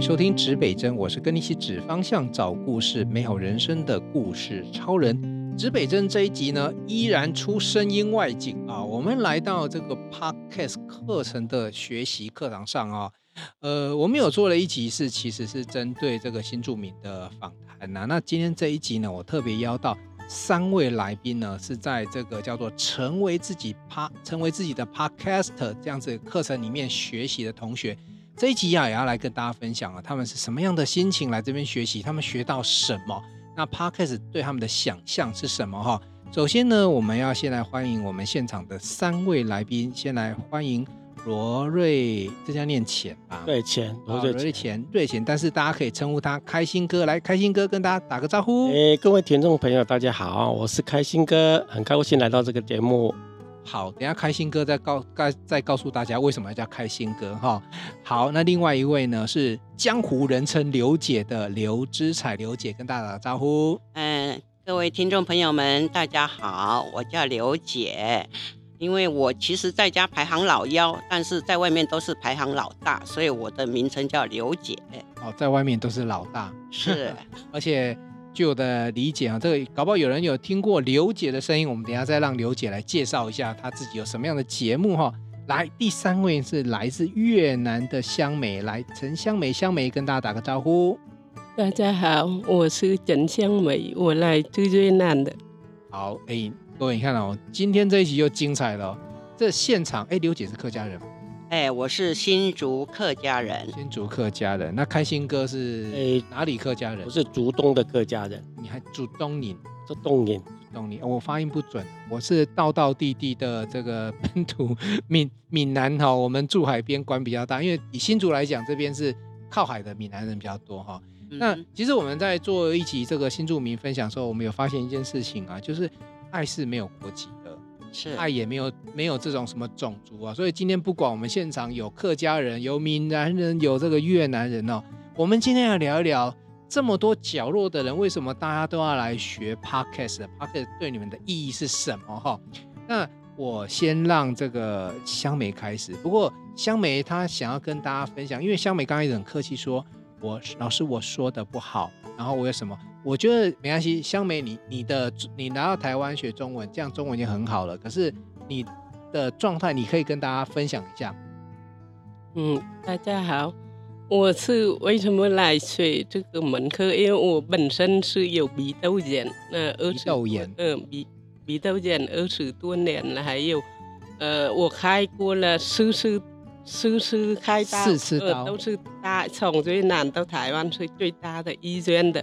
收听指北针，我是跟你一起指方向、找故事、美好人生的故事超人。指北针这一集呢，依然出声音外景啊，我们来到这个 Podcast 课程的学习课堂上啊，呃，我们有做了一集是其实是针对这个新住民的访谈呐。那今天这一集呢，我特别邀到三位来宾呢，是在这个叫做成为自己 Pod 成为自己的 Podcaster 这样子课程里面学习的同学。这一集啊，也要来跟大家分享啊，他们是什么样的心情来这边学习，他们学到什么？那 Podcast 对他们的想象是什么？哈，首先呢，我们要先来欢迎我们现场的三位来宾，先来欢迎罗瑞，这叫念钱吧？对，钱，罗瑞瑞钱，瑞钱，但是大家可以称呼他开心哥，来，开心哥跟大家打个招呼。哎，各位听众朋友，大家好，我是开心哥，很高兴来到这个节目。好，等下开心哥再告再再告诉大家为什么要叫开心哥哈。好，那另外一位呢是江湖人称刘姐的刘之彩刘姐，跟大家打个招呼。嗯，各位听众朋友们，大家好，我叫刘姐。因为我其实在家排行老幺，但是在外面都是排行老大，所以我的名称叫刘姐。哦，在外面都是老大，是，而且。据我的理解啊，这个搞不好有人有听过刘姐的声音，我们等一下再让刘姐来介绍一下她自己有什么样的节目哈。来，第三位是来自越南的香梅，来陈香梅，香梅跟大家打个招呼。大家好，我是陈香梅，我来自越南的。好，哎，各位你看哦，今天这一集又精彩了。这现场，哎，刘姐是客家人吗？哎，我是新竹客家人。新竹客家人，那开心哥是哎哪里客家人？我是竹东的客家人。你还竹东人？竹东人，竹东人。我发音不准，我是道道地地的这个本土闽闽南哈。我们住海边，管比较大，因为以新竹来讲，这边是靠海的闽南人比较多哈。嗯、那其实我们在做一集这个新住民分享的时候，我们有发现一件事情啊，就是爱是没有国籍。是爱也没有没有这种什么种族啊，所以今天不管我们现场有客家人、有闽南人、有这个越南人哦，我们今天要聊一聊这么多角落的人，为什么大家都要来学 Podcast？Podcast 对你们的意义是什么？哈，那我先让这个香梅开始。不过香梅她想要跟大家分享，因为香梅刚才很客气说，我老师我说的不好，然后我有什么？我觉得没关系，香梅，你你的你拿到台湾学中文，这样中文已经很好了。可是你的状态，你可以跟大家分享一下。嗯，大家好，我是为什么来学这个门课？因为我本身是有鼻窦炎，那二十，鼻窦炎，嗯，鼻鼻窦炎二十多年了，还有，呃，我开过了四次四次开刀，四次刀，都是大从越南到台湾是最大的医院的。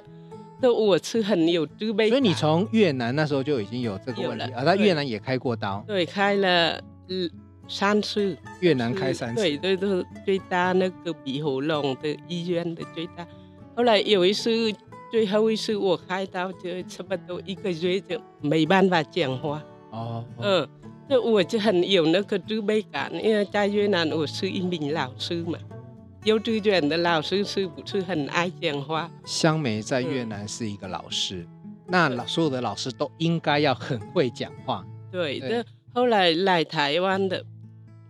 那我是很有自卑，所以你从越南那时候就已经有这个问题啊？在越南也开过刀？对，开了三次。越南开三次？对对对，最大那个鼻喉咙的医院的最大。后来有一次，最后一次我开刀就差不多一个月就没办法讲话。哦。嗯，那我就很有那个自卑感，因为在越南我是一名老师嘛。幼稚园的老师是不是很爱讲话？香梅在越南是一个老师，嗯、那所有的老师都应该要很会讲话。对，那后来来台湾的，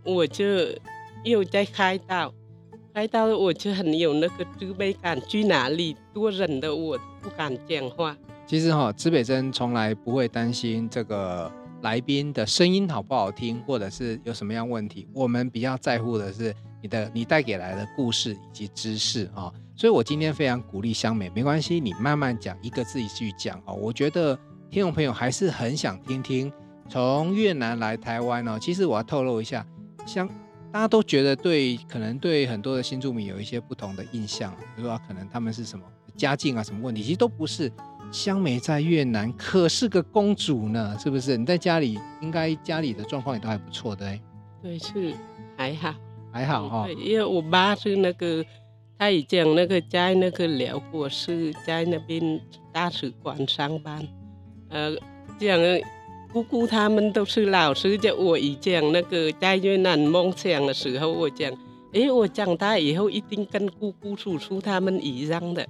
我就又在开导，开导我就很有那个自卑感，去哪里多人的我不敢讲话。其实哈、哦，指北真从来不会担心这个来宾的声音好不好听，或者是有什么样问题，我们比较在乎的是。你的你带给来的故事以及知识啊，所以我今天非常鼓励香美，没关系，你慢慢讲，一个字一句讲啊。我觉得听众朋友还是很想听听从越南来台湾哦。其实我要透露一下，像大家都觉得对，可能对很多的新住民有一些不同的印象，比如说可能他们是什么家境啊，什么问题，其实都不是。香梅在越南可是个公主呢，是不是？你在家里应该家里的状况也都还不错的。对，是还好。还好哈，对，因为我爸是那个，他以前那个在那个辽国是在那边大使馆上班，呃，这样姑姑他们都是老师，就我以前那个在越南梦想的时候，我讲，哎，我长大以后一定跟姑姑叔叔他们一样的。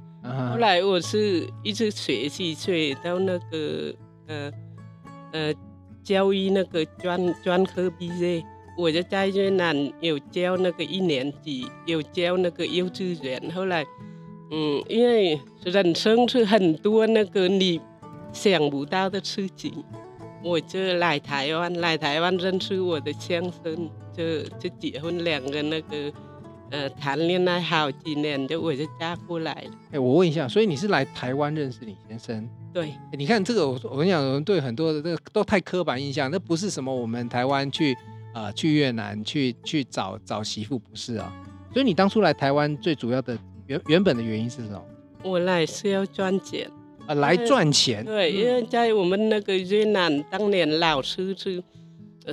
后来我是一直学习学到那个呃呃教育那个专专科毕业。我就在越南有教那个一年级，有教那个幼稚园。后来，嗯，因为人生是很多那个你想不到的事情，我就来台湾，来台湾认识我的先生，就就结婚，两个那个。呃，谈恋爱好几年，就我就嫁过来了。哎、欸，我问一下，所以你是来台湾认识你先生？对。欸、你看这个，我我跟你讲，我们对很多的这个都太刻板印象，那不是什么我们台湾去呃去越南去去找找媳妇，不是啊。所以你当初来台湾最主要的原原本的原因是什么？我来是要赚钱。啊，来赚钱。对，因为在我们那个越南，当年老师是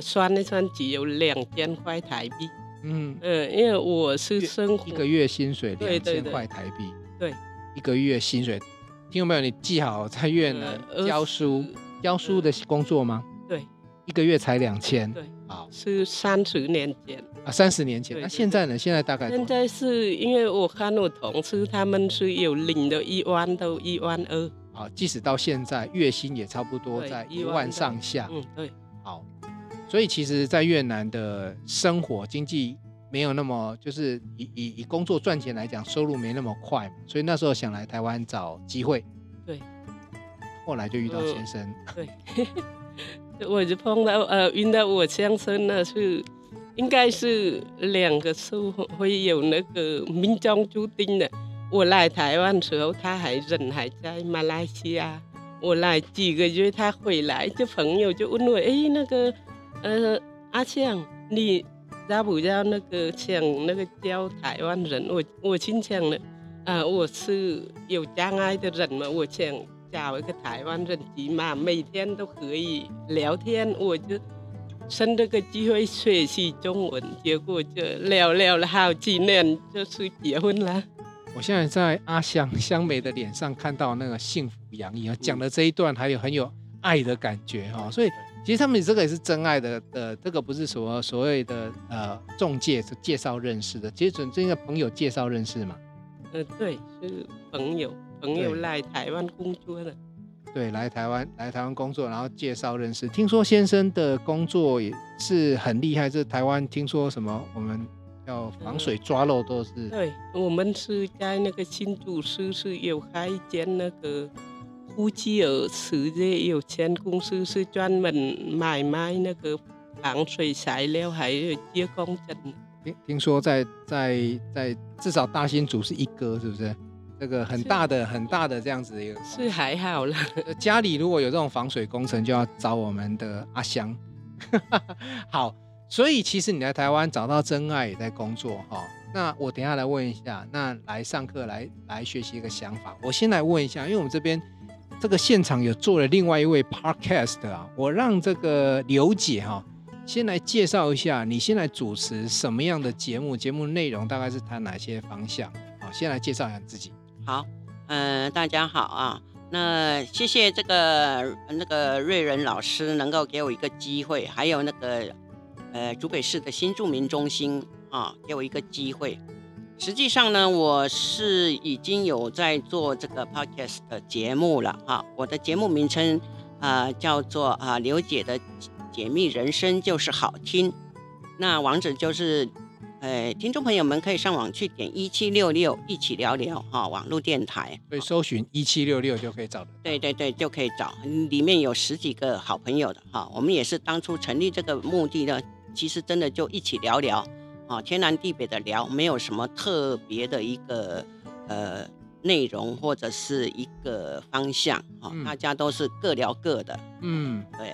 算一算只有两千块台币。嗯嗯，因为我是生活一个月薪水两千块台币，对，一个月薪水，听到没有？你记好，在越南教书教书的工作吗？对，一个月才两千，对，好，是三十年前啊，三十年前。那现在呢？现在大概现在是因为我看我同事他们是有领的一万到一万二，啊，即使到现在月薪也差不多在一万上下，嗯，对，好。所以其实，在越南的生活经济没有那么，就是以以以工作赚钱来讲，收入没那么快嘛。所以那时候想来台湾找机会。对。后来就遇到先生。对。我就碰到呃，遇到我先生呢，是应该是两个是会有那个命中注定的。我来台湾的时候，他还人还在马来西亚。我来几个月，他回来，就朋友就问我，哎，那个。呃，阿强，你要不要那个想那个教台湾人？我我心想了，啊、呃，我是有障碍的人嘛，我想找一个台湾人，起码每天都可以聊天，我就趁这个机会学习中文，结果就聊聊了好几年，就是结婚了。我现在在阿香香梅的脸上看到那个幸福洋溢啊，讲的这一段还有很有爱的感觉哈，所以。其实他们这个也是真爱的，呃，这个不是所所谓的呃中介是介绍认识的，其实准这个朋友介绍认识嘛。呃，对，是朋友，朋友来台湾工作的。对，来台湾来台湾工作，然后介绍认识。听说先生的工作也是很厉害，是台湾听说什么我们要防水抓漏都是。呃、对，我们是在那个新竹市是有开一间那个。呼基尔实业有限公司是专门买卖那个防水材料，还有接工程。听听说在在在至少大新竹是一哥，是不是？这个很大的很大的这样子一个。是还好了。家里如果有这种防水工程，就要找我们的阿香。好，所以其实你来台湾找到真爱也在工作哈。那我等一下来问一下，那来上课来来学习一个想法。我先来问一下，因为我们这边。这个现场有做了另外一位 podcast 啊，我让这个刘姐哈、啊、先来介绍一下，你先来主持什么样的节目？节目内容大概是谈哪些方向？好，先来介绍一下自己。好，嗯、呃，大家好啊，那谢谢这个那个瑞仁老师能够给我一个机会，还有那个呃竹北市的新住民中心啊，给我一个机会。实际上呢，我是已经有在做这个 podcast 的节目了哈。我的节目名称啊、呃、叫做啊刘姐的解密人生就是好听。那网址就是，呃，听众朋友们可以上网去点一七六六一起聊聊哈，网络电台。所以搜寻一七六六就可以找的。对对对，就可以找，里面有十几个好朋友的哈。我们也是当初成立这个目的呢，其实真的就一起聊聊。啊，天南地北的聊，没有什么特别的一个呃内容或者是一个方向啊，嗯、大家都是各聊各的。嗯，对。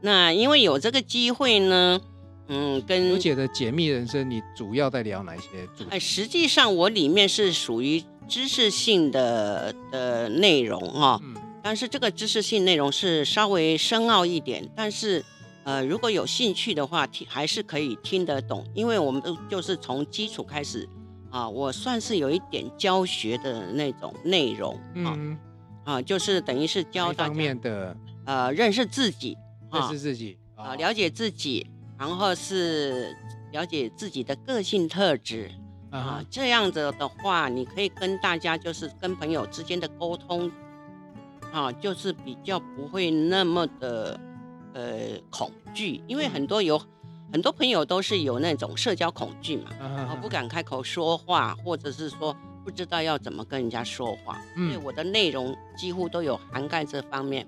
那因为有这个机会呢，嗯，跟刘姐的解密人生，你主要在聊哪些？哎，实际上我里面是属于知识性的的内容哈，嗯、但是这个知识性内容是稍微深奥一点，但是。呃，如果有兴趣的话，听还是可以听得懂，因为我们都就是从基础开始啊，我算是有一点教学的那种内容啊，嗯、啊，就是等于是教大家的呃认识自己，认识自己啊，了解自己，然后是了解自己的个性特质啊，啊，这样子的话，你可以跟大家就是跟朋友之间的沟通啊，就是比较不会那么的。呃，恐惧，因为很多有很多朋友都是有那种社交恐惧嘛，啊我不敢开口说话，或者是说不知道要怎么跟人家说话，嗯所以我的内容几乎都有涵盖这方面。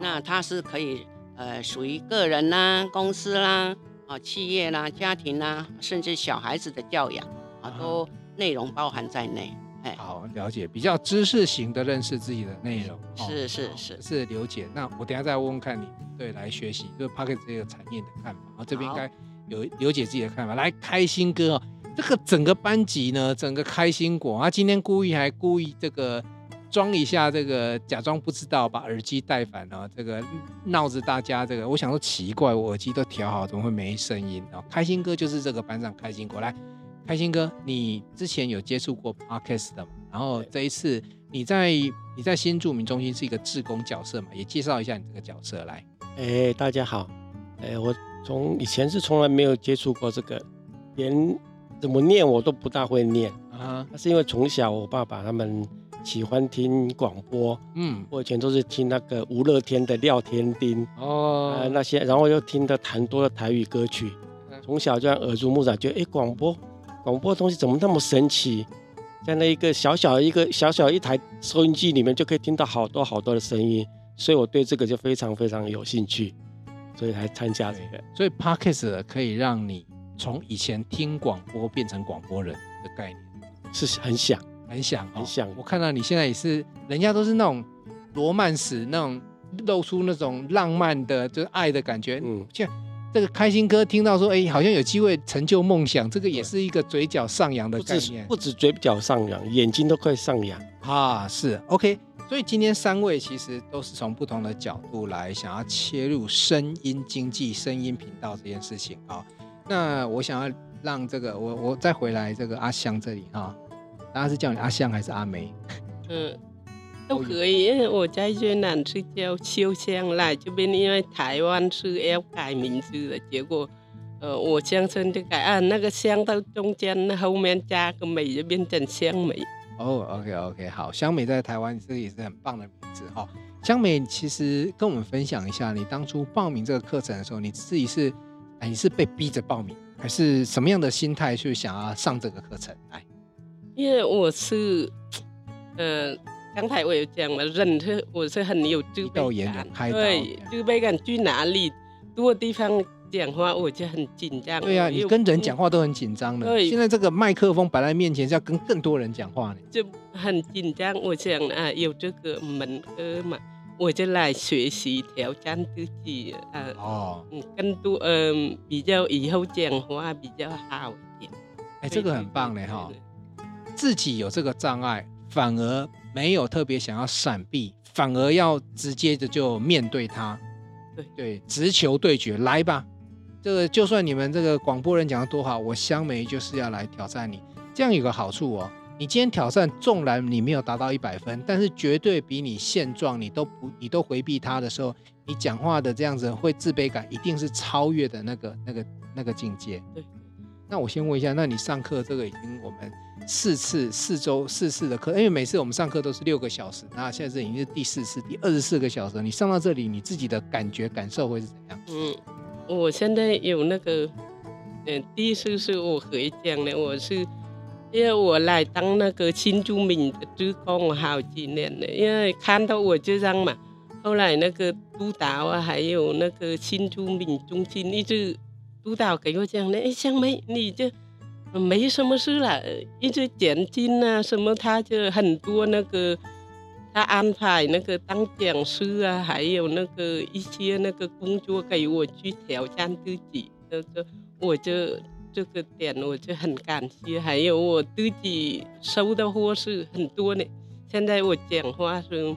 那它是可以呃属于个人啦、公司啦、啊企业啦、家庭啦，甚至小孩子的教养啊，都内容包含在内。哎，好了解，比较知识型的认识自己的内容。哦是是是，是刘姐，那我等下再问问看你对来学习就是 p o c k e t 这个产业的看法。啊，这边应该有刘姐自己的看法。来，开心哥哦，这个整个班级呢，整个开心果，啊今天故意还故意这个装一下这个，假装不知道，把耳机戴反了，这个闹着大家这个。我想说奇怪，我耳机都调好，怎么会没声音啊？开心哥就是这个班上开心果。来，开心哥，你之前有接触过 Podcast 的嘛？然后这一次你在你在新住民中心是一个志工角色嘛，也介绍一下你这个角色来。哎，大家好，哎，我从以前是从来没有接触过这个，连怎么念我都不大会念。啊，那是因为从小我爸爸他们喜欢听广播，嗯，我以前都是听那个吴乐天的廖天丁，哦，呃那些，然后又听的弹多的台语歌曲，从小就耳濡目染，觉得哎广播广播的东西怎么那么神奇，在那一个小小一个小小一台收音机里面就可以听到好多好多的声音，所以我对这个就非常非常有兴趣，所以才参加这个。所以 Podcast 可以让你从以前听广播变成广播人的概念，是很想，很想、哦，很想我看到你现在也是，人家都是那种罗曼史那种露出那种浪漫的，就是爱的感觉。嗯，像这个开心哥听到说，哎，好像有机会成就梦想，这个也是一个嘴角上扬的概念。不止嘴角上扬，眼睛都快上扬。啊，是 OK。所以今天三位其实都是从不同的角度来想要切入声音经济、声音频道这件事情啊、哦。那我想要让这个我我再回来这个阿香这里啊、哦，大家是叫你阿香还是阿梅？嗯，都可以，因为我在越南是叫秋香，来这边因为台湾是要改名字的，结果，呃，我乡村就改啊，那个香到中间后面加个美就变成香美。哦、oh,，OK OK，好，香美在台湾这也是很棒的名字哈、哦。香美其实跟我们分享一下，你当初报名这个课程的时候，你自己是，哎，你是被逼着报名，还是什么样的心态去想要上这个课程？来，因为我是，呃，刚才我有讲了，人是我是很有自卑感，对，自卑感去哪里多地方讲话我就很紧张。对呀、啊，你跟人讲话都很紧张的。对，现在这个麦克风摆在面前是要跟更多人讲话呢，就很紧张。我想啊，有这个门课嘛，我就来学习挑战自己啊。哦，嗯，更多嗯、呃，比较以后讲话比较好一点。哎，这个很棒嘞哈。自己有这个障碍，反而没有特别想要闪避，反而要直接的就面对他。对对，直球对决，来吧！这个就算你们这个广播人讲的多好，我香梅就是要来挑战你。这样有个好处哦，你今天挑战，纵然你没有达到一百分，但是绝对比你现状你都不你都回避他的时候，你讲话的这样子会自卑感，一定是超越的那个那个那个境界。对。那我先问一下，那你上课这个已经我们四次四周四次的课，因为每次我们上课都是六个小时，那现在这已经是第四次，第二十四个小时。你上到这里，你自己的感觉感受会是怎样？嗯，我现在有那个，嗯，第一次是我可以讲的，我是因为我来当那个新住民的职工好几年了，因为看到我这样嘛，后来那个督导啊，还有那个新住民中心一直。督导给我讲的，哎，香梅，你就没什么事了，一直奖金啊什么，他就很多那个，他安排那个当讲师啊，还有那个一些那个工作给我去挑战自己，就就我就这个点我就很感谢，还有我自己收的货是很多的，现在我讲话是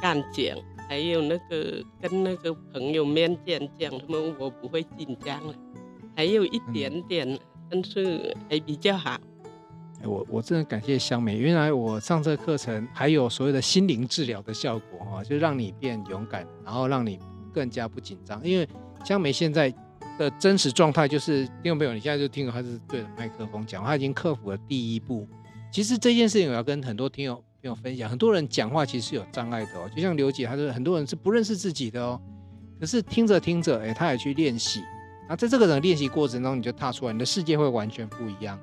敢讲。还有那个跟那个朋友面前讲他们，我不会紧张了。还有一点点，嗯、但是还比较好。欸、我我真的感谢香梅，原来我上这个课程还有所谓的心灵治疗的效果哈，就让你变勇敢，然后让你更加不紧张。因为香梅现在的真实状态就是，听众朋友，你现在就听到他是对着麦克风讲，他已经克服了第一步。其实这件事情我要跟很多听友。没有分享，很多人讲话其实是有障碍的哦。就像刘姐，她说很多人是不认识自己的哦。可是听着听着，哎，她也去练习，那在这个人练习过程中，你就踏出来，你的世界会完全不一样，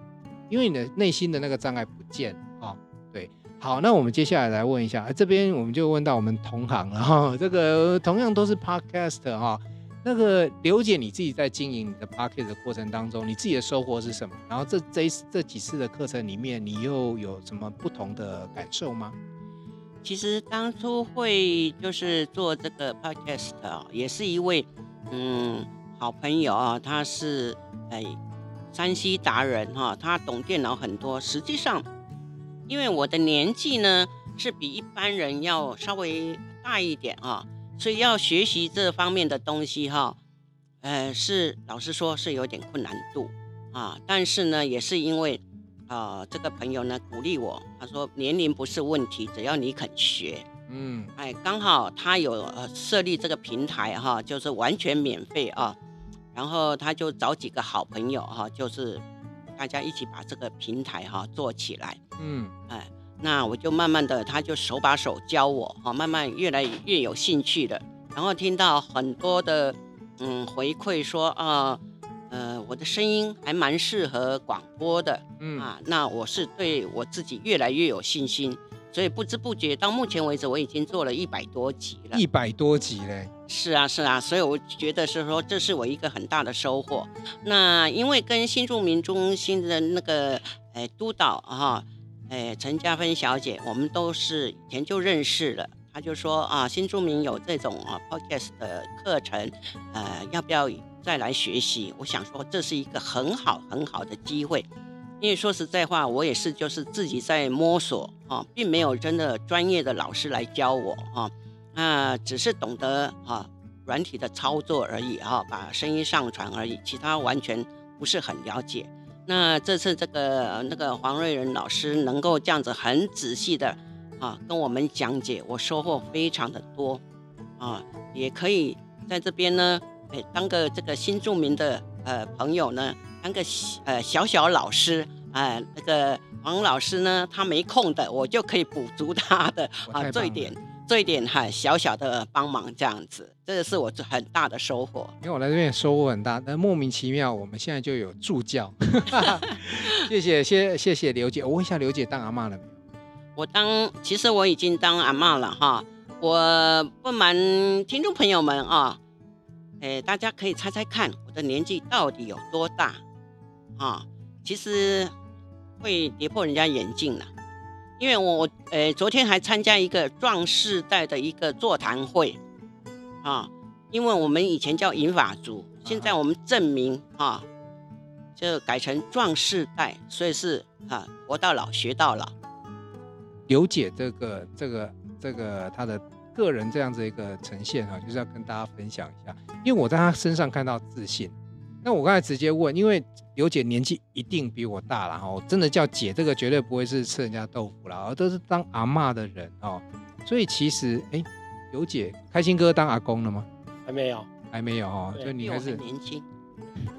因为你的内心的那个障碍不见了啊。对，好，那我们接下来来问一下，这边我们就问到我们同行了哈，这个同样都是 Podcast 哈。那个刘姐，你自己在经营你的 Podcast 的过程当中，你自己的收获是什么？然后这这这几次的课程里面，你又有什么不同的感受吗？其实当初会就是做这个 Podcast 啊，也是一位嗯好朋友啊，他是哎山西达人哈，他懂电脑很多。实际上，因为我的年纪呢是比一般人要稍微大一点啊。所以要学习这方面的东西哈，呃，是老实说是有点困难度啊。但是呢，也是因为啊、呃，这个朋友呢鼓励我，他说年龄不是问题，只要你肯学。嗯，哎，刚好他有呃设立这个平台哈，就是完全免费啊。然后他就找几个好朋友哈，就是大家一起把这个平台哈做起来。嗯，哎。那我就慢慢的，他就手把手教我，哈，慢慢越来越有兴趣了。然后听到很多的，嗯，回馈说啊，呃，我的声音还蛮适合广播的，嗯啊，那我是对我自己越来越有信心，所以不知不觉到目前为止，我已经做了一百多集了。一百多集嘞？是啊，是啊，所以我觉得是说，这是我一个很大的收获。那因为跟新住民中心的那个，哎，督导哈。哎，陈嘉芬小姐，我们都是以前就认识了。她就说啊，新住民有这种啊 podcast 的课程，呃，要不要再来学习？我想说，这是一个很好很好的机会。因为说实在话，我也是就是自己在摸索啊，并没有真的专业的老师来教我啊，啊，只是懂得啊软体的操作而已哈、啊，把声音上传而已，其他完全不是很了解。那这次这个那个黄瑞仁老师能够这样子很仔细的啊跟我们讲解，我收获非常的多啊，也可以在这边呢，哎，当个这个新著名的呃朋友呢，当个呃小小老师啊，那个黄老师呢，他没空的，我就可以补足他的啊这一点。做一点很小小的帮忙，这样子，这个是我很大的收获。因为我来这边收获很大，但莫名其妙，我们现在就有助教。谢谢，谢谢谢刘姐。我问一下，刘姐当阿嬷了没有？我当，其实我已经当阿嬷了哈。我不瞒听众朋友们啊，哎，大家可以猜猜看，我的年纪到底有多大？啊，其实会跌破人家眼镜了。因为我呃昨天还参加一个壮世代的一个座谈会，啊，因为我们以前叫银发族，现在我们证明啊，就改成壮世代，所以是啊活到老学到老。刘姐这个这个这个她的个人这样子一个呈现啊，就是要跟大家分享一下，因为我在她身上看到自信。那我刚才直接问，因为。刘姐年纪一定比我大了哈，真的叫姐，这个绝对不会是吃人家豆腐了，而都是当阿嬷的人哦。所以其实，哎，刘姐，开心哥当阿公了吗？还没有，还没有哦。对就你还是年轻，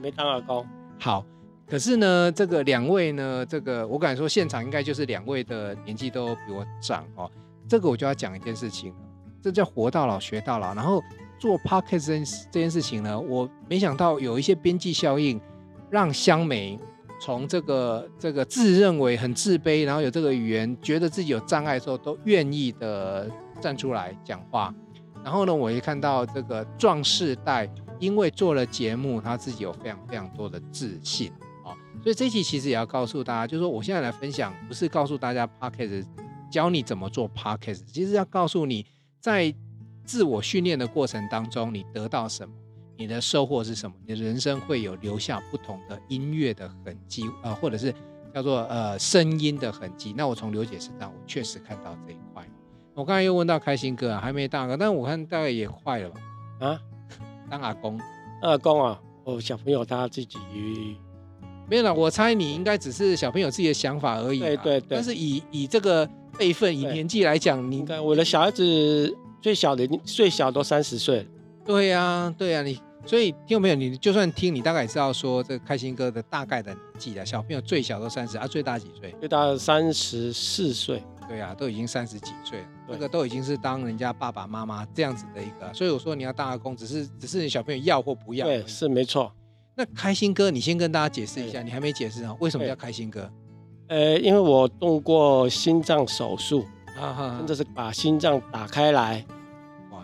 没当阿公。好，可是呢，这个两位呢，这个我敢说，现场应该就是两位的年纪都比我长哦。这个我就要讲一件事情，这叫活到老学到老。然后做 podcast 这件这件事情呢，我没想到有一些边际效应。让香梅从这个这个自认为很自卑，然后有这个语言，觉得自己有障碍的时候，都愿意的站出来讲话。然后呢，我也看到这个壮世代，因为做了节目，他自己有非常非常多的自信啊。所以这期其实也要告诉大家，就是说我现在来分享，不是告诉大家 Podcast 教你怎么做 Podcast，其实要告诉你在自我训练的过程当中，你得到什么。你的收获是什么？你的人生会有留下不同的音乐的痕迹，呃，或者是叫做呃声音的痕迹。那我从刘姐身上，我确实看到这一块。我刚才又问到开心哥啊，还没大哥，但我看大概也快了吧？啊，当阿公，阿公啊，哦，小朋友他自己没有了。我猜你应该只是小朋友自己的想法而已。对对对。但是以以这个辈分、以年纪来讲，你看我的小孩子最小的最小都三十岁。对呀、啊，对呀、啊，你。所以听众朋友，你就算听，你大概也知道说这个开心哥的大概的年纪了。小朋友最小都三十，啊，最大几岁？最大三十四岁。对啊，都已经三十几岁了，对这个都已经是当人家爸爸妈妈这样子的一个。所以我说你要当阿公，只是只是你小朋友要或不要。对，是没错。那开心哥，你先跟大家解释一下，你还没解释啊？为什么叫开心哥？呃，因为我动过心脏手术，啊哈，真的是把心脏打开来，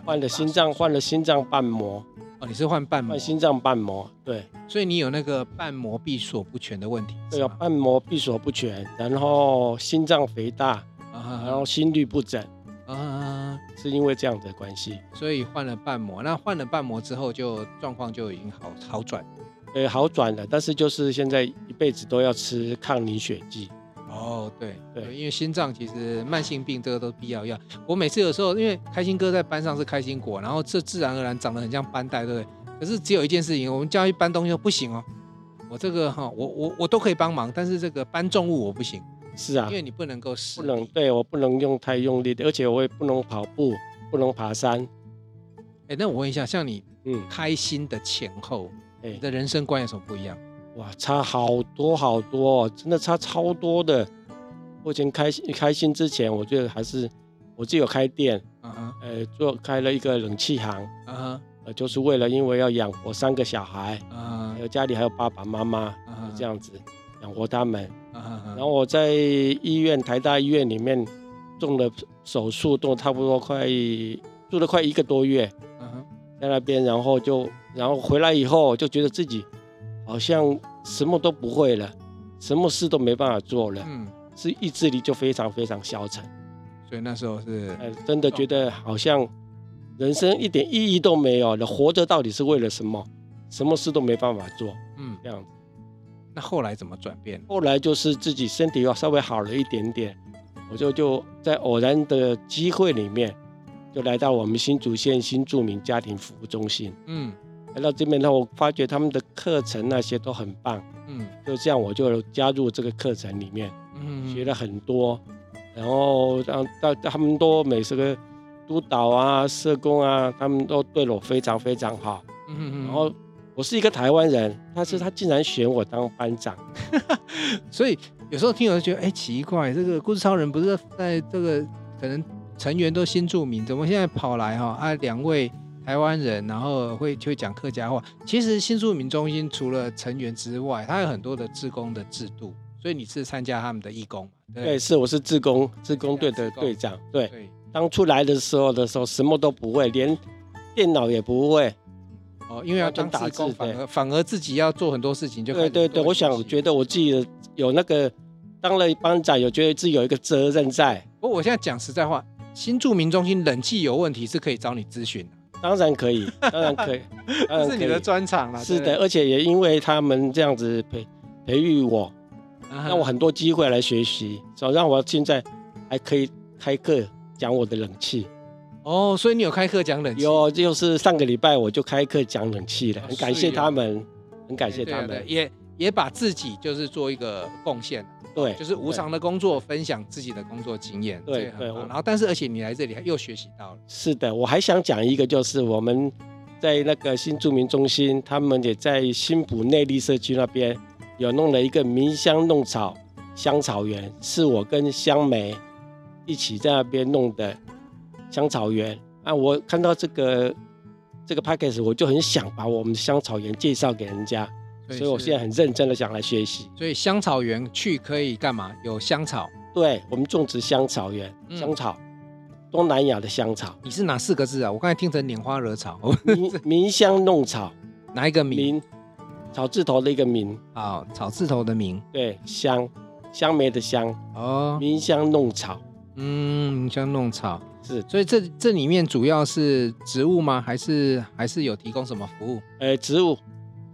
换了心脏，换了心脏瓣膜。哦，你是换瓣膜？换心脏瓣膜，对。所以你有那个瓣膜闭锁不全的问题？对，啊瓣膜闭锁不全，然后心脏肥大，然后心律不整。啊，是因为这样的关系，所以换了瓣膜。那换了瓣膜之后，就状况就已经好好转。呃，好转了，但是就是现在一辈子都要吃抗凝血剂。哦，对对，因为心脏其实慢性病这个都是必要药。我每次有时候，因为开心哥在班上是开心果，然后这自然而然长得很像班带，对不对？可是只有一件事情，我们叫他去搬东西不行哦。我这个哈，我我我都可以帮忙，但是这个搬重物我不行。是啊，因为你不能够使，不能对我不能用太用力的，而且我也不能跑步，不能爬山。哎，那我问一下，像你嗯开心的前后，哎，你的人生观有什么不一样？哇，差好多好多，真的差超多的。我以前开心开心之前，我觉得还是我自己有开店，嗯哼，呃，做开了一个冷气行，嗯哼，呃，就是为了因为要养活三个小孩，还有家里还有爸爸妈妈，这样子养活他们。然后我在医院台大医院里面动了手术，动了差不多快住了快一个多月，在那边，然后就然后回来以后就觉得自己。好像什么都不会了，什么事都没办法做了，嗯，是意志力就非常非常消沉，所以那时候是，呃，真的觉得好像人生一点意义都没有了，活着到底是为了什么？什么事都没办法做，嗯，这样子。那后来怎么转变？后来就是自己身体要稍微好了一点点，我就就在偶然的机会里面，就来到我们新竹县新住民家庭服务中心，嗯。来到这边呢，我发觉他们的课程那些都很棒，嗯，就这样我就加入这个课程里面，嗯，学了很多，然后让到他们都每次个督导啊、社工啊，他们都对我非常非常好，嗯嗯，然后我是一个台湾人，但是他竟然选我当班长，所以有时候听我就觉得，哎，奇怪，这个故事超人不是在这个可能成员都新住民，怎么现在跑来哈？啊两位？台湾人，然后会就会讲客家话。其实新住民中心除了成员之外，它有很多的志工的制度，所以你是参加他们的义工对，对，是我是志工，志工队的队长。对，对，当初来的时候的时候，什么都不会，连电脑也不会。哦，因为要当打工，反而反而自己要做很多事情，就对对对。我想觉得我自己有那个当了班长，有觉得自己有一个责任在。不过我现在讲实在话，新住民中心冷气有问题是可以找你咨询的。当然可以，当然可以，这是你的专长了。是的，而且也因为他们这样子培培育我，让我很多机会来学习，所以让我现在还可以开课讲我的冷气。哦，所以你有开课讲冷气？有，就是上个礼拜我就开课讲冷气了，很感谢他们，很感谢他们，也也把自己就是做一个贡献。对，就是无偿的工作，分享自己的工作经验，对对。然后，但是而且你来这里还又学习到了。是的，我还想讲一个，就是我们在那个新住民中心，他们也在新浦内力社区那边有弄了一个迷香弄草香草园，是我跟香梅一起在那边弄的香草园。啊，我看到这个这个 package，我就很想把我们的香草园介绍给人家。所以，我现在很认真的想来学习。所以香草园去可以干嘛？有香草。对，我们种植香草园，嗯、香草，东南亚的香草。你是哪四个字啊？我刚才听成拈花惹草。鸣鸣 香弄草，哪一个名？草字头的一个名。好，草字头的名。对，香，香梅的香。哦。名香弄草。嗯，名香弄草是。所以这这里面主要是植物吗？还是还是有提供什么服务？呃，植物。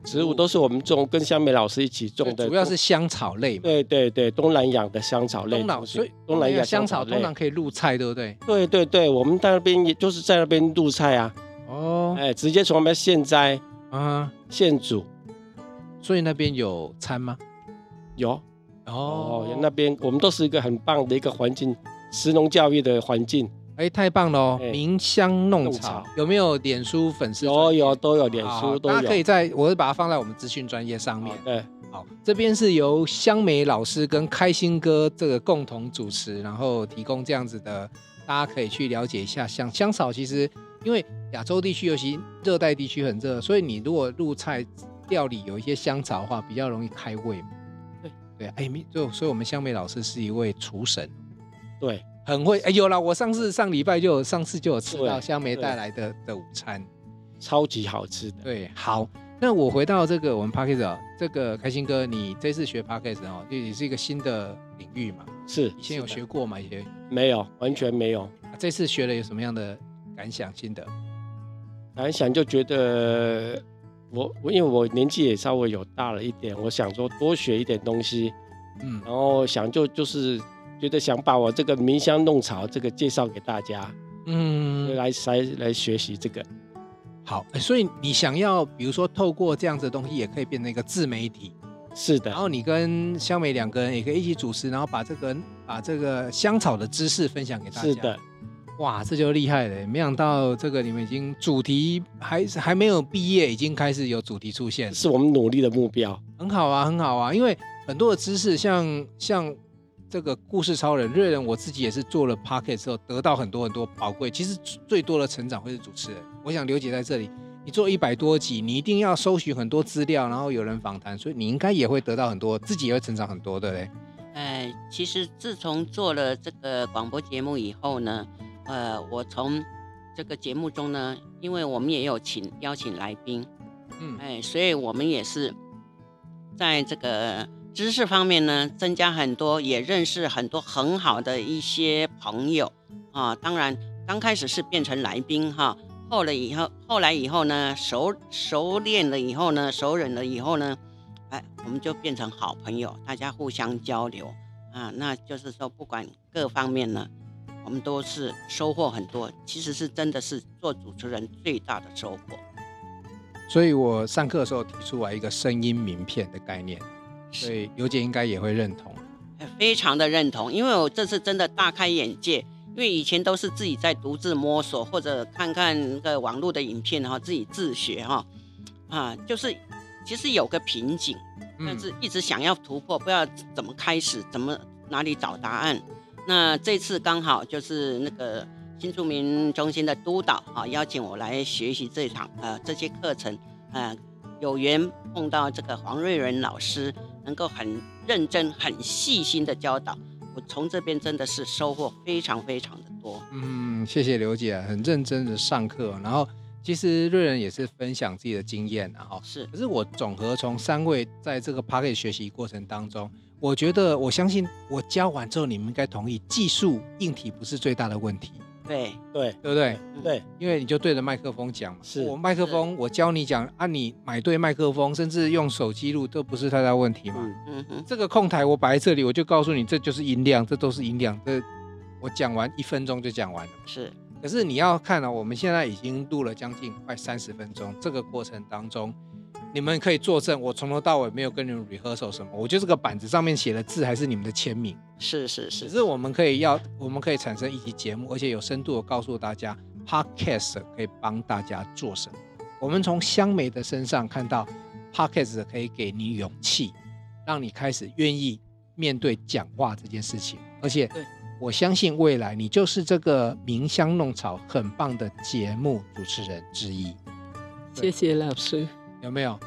植物都是我们种，跟香梅老师一起种的，主要是香草类嘛。对对对，东南亚的香草类。东南，所以东南亚香草通常可以入菜，对不对？对对对，我们在那边也就是在那边入菜啊。哦。哎，直接从那边现摘啊，现煮。所以那边有餐吗？有。哦。那边我们都是一个很棒的一个环境，食农教育的环境。哎，太棒了哦！鸣香弄草有没有脸书粉丝？有有都有脸书，都有。大家可以在，我会把它放在我们资讯专业上面。对，好，这边是由香梅老师跟开心哥这个共同主持，然后提供这样子的，大家可以去了解一下。像香草，其实因为亚洲地区尤其热带地区很热，所以你如果入菜料理有一些香草的话，比较容易开胃嘛。对对，哎，就所以我们香梅老师是一位厨神，对，很会。哎，有了，我上次上礼拜就有，上次就有吃到香梅带来的的午餐，超级好吃的。对，好。那我回到这个我们 Podcast 啊，这个开心哥，你这次学 Podcast 哦，也是一个新的领域嘛？是，以前有学过吗？以前没有，完全没有。啊，这次学了有什么样的感想、心得？感想就觉得我我因为我年纪也稍微有大了一点，我想说多学一点东西，嗯，然后想就就是觉得想把我这个茗香弄草这个介绍给大家，嗯，来来来学习这个。好，所以你想要，比如说透过这样子的东西，也可以变成一个自媒体，是的。然后你跟香美两个人也可以一起主持，然后把这个把这个香草的知识分享给大家。是的，哇，这就厉害了！没想到这个你们已经主题还还没有毕业，已经开始有主题出现，是我们努力的目标。很好啊，很好啊，因为很多的知识，像像。这个故事超人瑞仁，我自己也是做了 Pocket 之后，得到很多很多宝贵。其实最多的成长会是主持人。我想刘姐在这里，你做一百多集，你一定要搜寻很多资料，然后有人访谈，所以你应该也会得到很多，自己也会成长很多，对不对？呃，其实自从做了这个广播节目以后呢，呃，我从这个节目中呢，因为我们也有请邀请来宾，嗯，哎，所以我们也是在这个。知识方面呢，增加很多，也认识很多很好的一些朋友啊。当然，刚开始是变成来宾哈，后来以后，后来以后呢，熟熟练了以后呢，熟稔了以后呢，哎，我们就变成好朋友，大家互相交流啊。那就是说，不管各方面呢，我们都是收获很多。其实是真的是做主持人最大的收获。所以我上课的时候提出来一个声音名片的概念。所以刘姐应该也会认同，非常的认同，因为我这次真的大开眼界，因为以前都是自己在独自摸索，或者看看那个网络的影片哈，自己自学哈，啊，就是其实有个瓶颈，但是一直想要突破，不知道怎么开始，怎么哪里找答案。那这次刚好就是那个新住民中心的督导啊，邀请我来学习这场呃这些课程，呃，有缘碰到这个黄瑞仁老师。能够很认真、很细心的教导，我从这边真的是收获非常非常的多。嗯，谢谢刘姐，很认真的上课。然后其实瑞仁也是分享自己的经验，然后是。可是我总和从三位在这个 Podcast 学习过程当中，我觉得我相信我教完之后，你们应该同意，技术硬体不是最大的问题。对对对不对？对，因为你就对着麦克风讲嘛。是我麦克风，我教你讲啊，你买对麦克风，甚至用手机录都不是太大问题嘛。嗯嗯。这个控台我摆在这里，我就告诉你，这就是音量，这都是音量。这我讲完一分钟就讲完了。是。可是你要看啊，我们现在已经录了将近快三十分钟，这个过程当中。你们可以作证，我从头到尾没有跟你们 rehearsal 什么，我觉得这个板子上面写的字还是你们的签名。是是是，只是我们可以要，我们可以产生一期节目，而且有深度的告诉大家，podcast 可以帮大家做什么。我们从香梅的身上看到，podcast 可以给你勇气，让你开始愿意面对讲话这件事情。而且，我相信未来你就是这个茗香弄草很棒的节目主持人之一。谢谢老师。有没有？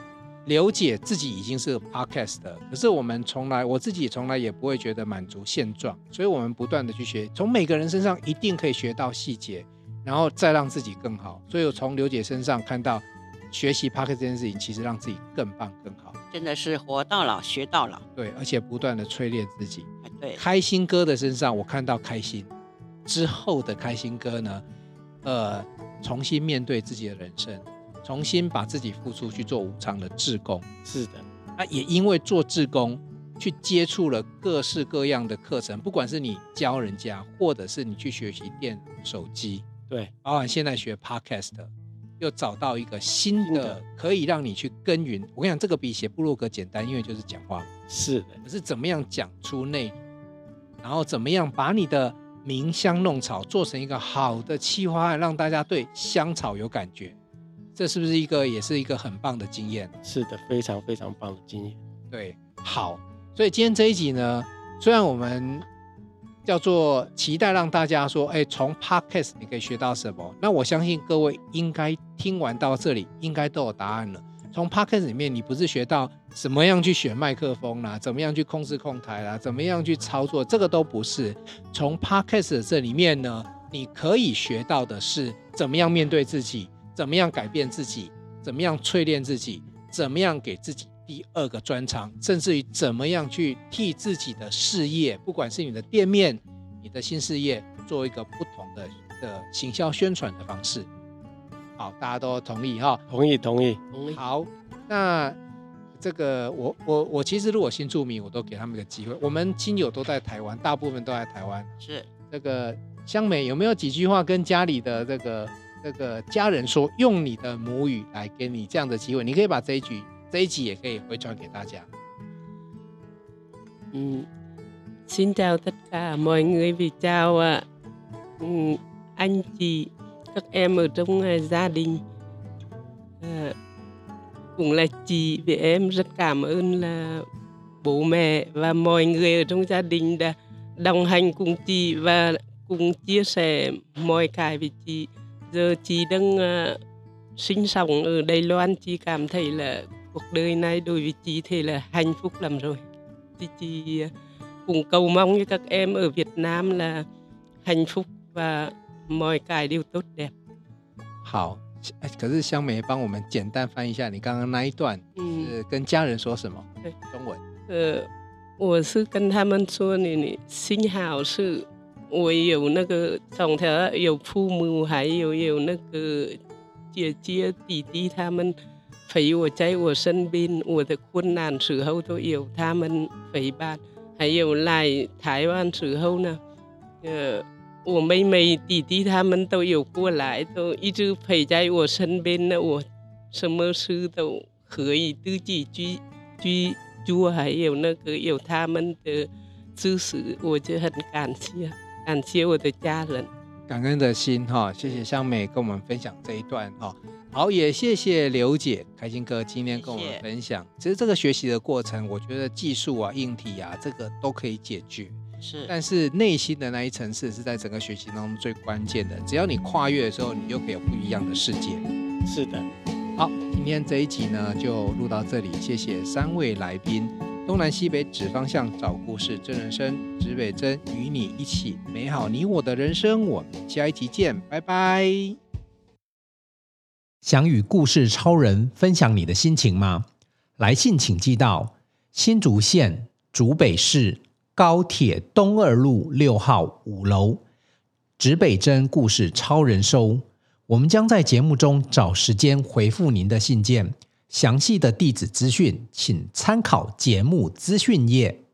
刘姐自己已经是个 podcast 的，可是我们从来，我自己从来也不会觉得满足现状，所以我们不断的去学，从每个人身上一定可以学到细节，然后再让自己更好。所以我从刘姐身上看到，学习 podcast 这件事情，其实让自己更棒更好。真的是活到老学到老。对，而且不断的淬炼自己。对，开心哥的身上我看到开心，之后的开心哥呢，呃，重新面对自己的人生。重新把自己付出去做无偿的志工，是的，那也因为做志工，去接触了各式各样的课程，不管是你教人家，或者是你去学习电脑、手机，对，包含现在学 Podcast，又找到一个新的可以让你去耕耘。我跟你讲，这个比写部落格简单，因为就是讲话，是的。可是怎么样讲出内容，然后怎么样把你的茗香弄草做成一个好的企划案，让大家对香草有感觉。这是不是一个也是一个很棒的经验？是的，非常非常棒的经验。对，好，所以今天这一集呢，虽然我们叫做期待让大家说，哎，从 Podcast 你可以学到什么？那我相信各位应该听完到这里，应该都有答案了。从 Podcast 里面，你不是学到怎么样去选麦克风啦，怎么样去控制控台啦，怎么样去操作，这个都不是。从 Podcast 这里面呢，你可以学到的是怎么样面对自己，怎么样改变自己，怎么样淬炼自己，怎么样给自己第二个专长，甚至于怎么样去替自己的事业，不管是你的店面、你的新事业，做一个不同的的行销宣传的方式。好，大家都同意哈？同意，同意，同意。好，那这个我我我其实如果新住民，我都给他们一个机会。我们亲友都在台湾，大部分都在台湾。是这个香美有没有几句话跟家里的这个这个家人说？用你的母语来给你这样的机会，你可以把这一句。这一集也可以回传给大家。嗯，xin chào tất cả mọi người vì chào ạ. Ừ, anh chị, các em ở trong gia đình. À, cũng là chị vì em rất cảm ơn là bố mẹ và mọi người ở trong gia đình đã đồng hành cùng chị và cùng chia sẻ mọi cái với chị. Giờ chị đang uh, sinh sống ở Đài Loan, chị cảm thấy là cuộc đời này đối với chị thì là hạnh phúc lắm rồi thì chị cũng cầu mong với các em ở Việt Nam là hạnh phúc và mọi cái đều tốt đẹp。好，可是香美帮我们简单翻译一下你刚刚那一段，是跟家人说什么？对，中文。呃，我是跟他们说你，你幸好是 我有那个从头有父母，还有有那个姐姐弟弟他们。陪我在我身边，我的困难时候都有他们陪伴。还有来台湾时候呢，呃，我妹妹弟弟他们都有过来，都一直陪在我身边呢。我什么事都可以自己去去做，还有那个有他们的支持，我就很感谢，感谢我的家人。感恩的心哈，谢谢香美跟我们分享这一段哈。好，也谢谢刘姐、开心哥今天跟我们分享。谢谢。其实这个学习的过程，我觉得技术啊、硬体啊，这个都可以解决。是，但是内心的那一层次是在整个学习当中最关键的。只要你跨越的时候，你就可以有不一样的世界。是的。好，今天这一集呢就录到这里，谢谢三位来宾：东南西北指方向，找故事真人生，指北针与你一起美好你我的人生。我们下一集见，拜拜。想与故事超人分享你的心情吗？来信请寄到新竹县竹北市高铁东二路六号五楼，指北针故事超人收。我们将在节目中找时间回复您的信件。详细的地址资讯，请参考节目资讯页。